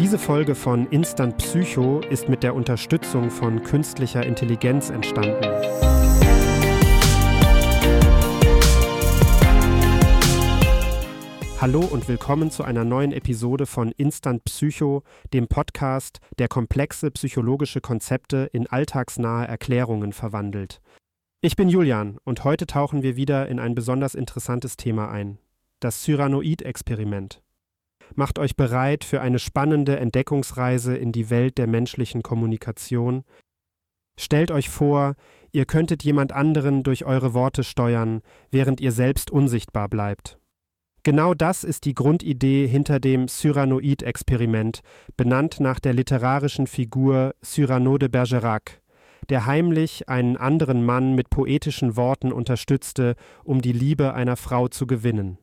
Diese Folge von Instant Psycho ist mit der Unterstützung von künstlicher Intelligenz entstanden. Hallo und willkommen zu einer neuen Episode von Instant Psycho, dem Podcast, der komplexe psychologische Konzepte in alltagsnahe Erklärungen verwandelt. Ich bin Julian und heute tauchen wir wieder in ein besonders interessantes Thema ein, das Cyranoid-Experiment. Macht euch bereit für eine spannende Entdeckungsreise in die Welt der menschlichen Kommunikation. Stellt euch vor, ihr könntet jemand anderen durch eure Worte steuern, während ihr selbst unsichtbar bleibt. Genau das ist die Grundidee hinter dem Cyranoid-Experiment, benannt nach der literarischen Figur Cyrano de Bergerac, der heimlich einen anderen Mann mit poetischen Worten unterstützte, um die Liebe einer Frau zu gewinnen.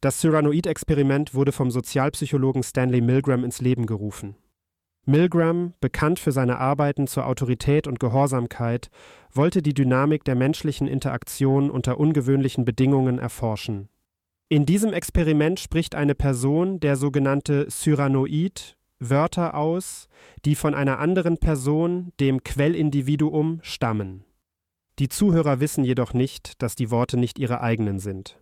Das Cyranoid-Experiment wurde vom Sozialpsychologen Stanley Milgram ins Leben gerufen. Milgram, bekannt für seine Arbeiten zur Autorität und Gehorsamkeit, wollte die Dynamik der menschlichen Interaktion unter ungewöhnlichen Bedingungen erforschen. In diesem Experiment spricht eine Person, der sogenannte Cyranoid, Wörter aus, die von einer anderen Person, dem Quellindividuum, stammen. Die Zuhörer wissen jedoch nicht, dass die Worte nicht ihre eigenen sind.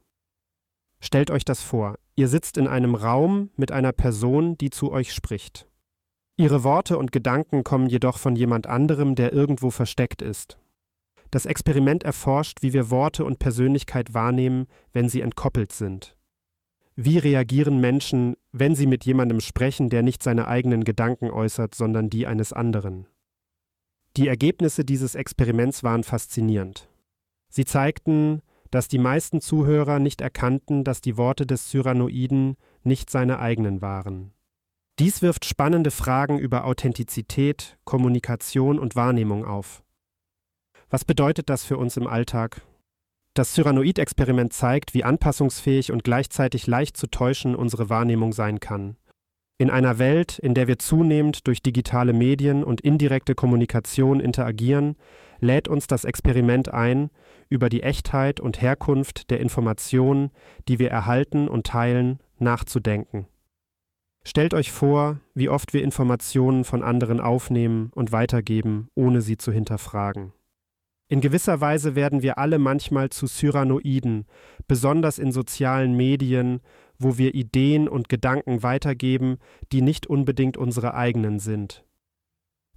Stellt euch das vor, ihr sitzt in einem Raum mit einer Person, die zu euch spricht. Ihre Worte und Gedanken kommen jedoch von jemand anderem, der irgendwo versteckt ist. Das Experiment erforscht, wie wir Worte und Persönlichkeit wahrnehmen, wenn sie entkoppelt sind. Wie reagieren Menschen, wenn sie mit jemandem sprechen, der nicht seine eigenen Gedanken äußert, sondern die eines anderen? Die Ergebnisse dieses Experiments waren faszinierend. Sie zeigten, dass die meisten Zuhörer nicht erkannten, dass die Worte des Cyranoiden nicht seine eigenen waren. Dies wirft spannende Fragen über Authentizität, Kommunikation und Wahrnehmung auf. Was bedeutet das für uns im Alltag? Das Cyranoid-Experiment zeigt, wie anpassungsfähig und gleichzeitig leicht zu täuschen unsere Wahrnehmung sein kann. In einer Welt, in der wir zunehmend durch digitale Medien und indirekte Kommunikation interagieren, lädt uns das Experiment ein, über die Echtheit und Herkunft der Informationen, die wir erhalten und teilen, nachzudenken. Stellt euch vor, wie oft wir Informationen von anderen aufnehmen und weitergeben, ohne sie zu hinterfragen. In gewisser Weise werden wir alle manchmal zu Cyranoiden, besonders in sozialen Medien, wo wir Ideen und Gedanken weitergeben, die nicht unbedingt unsere eigenen sind.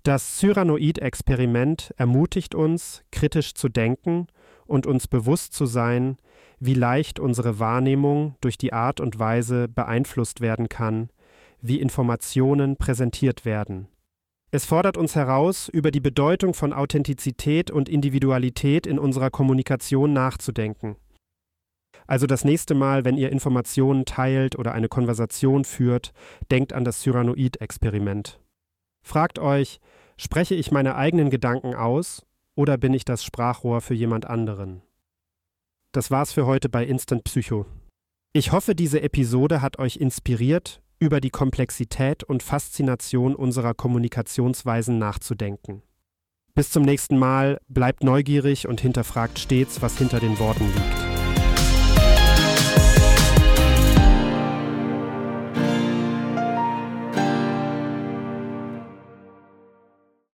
Das Cyranoid-Experiment ermutigt uns, kritisch zu denken und uns bewusst zu sein, wie leicht unsere Wahrnehmung durch die Art und Weise beeinflusst werden kann, wie Informationen präsentiert werden. Es fordert uns heraus, über die Bedeutung von Authentizität und Individualität in unserer Kommunikation nachzudenken. Also das nächste Mal, wenn ihr Informationen teilt oder eine Konversation führt, denkt an das Cyranoid-Experiment. Fragt euch, spreche ich meine eigenen Gedanken aus oder bin ich das Sprachrohr für jemand anderen? Das war's für heute bei Instant Psycho. Ich hoffe, diese Episode hat euch inspiriert, über die Komplexität und Faszination unserer Kommunikationsweisen nachzudenken. Bis zum nächsten Mal, bleibt neugierig und hinterfragt stets, was hinter den Worten liegt.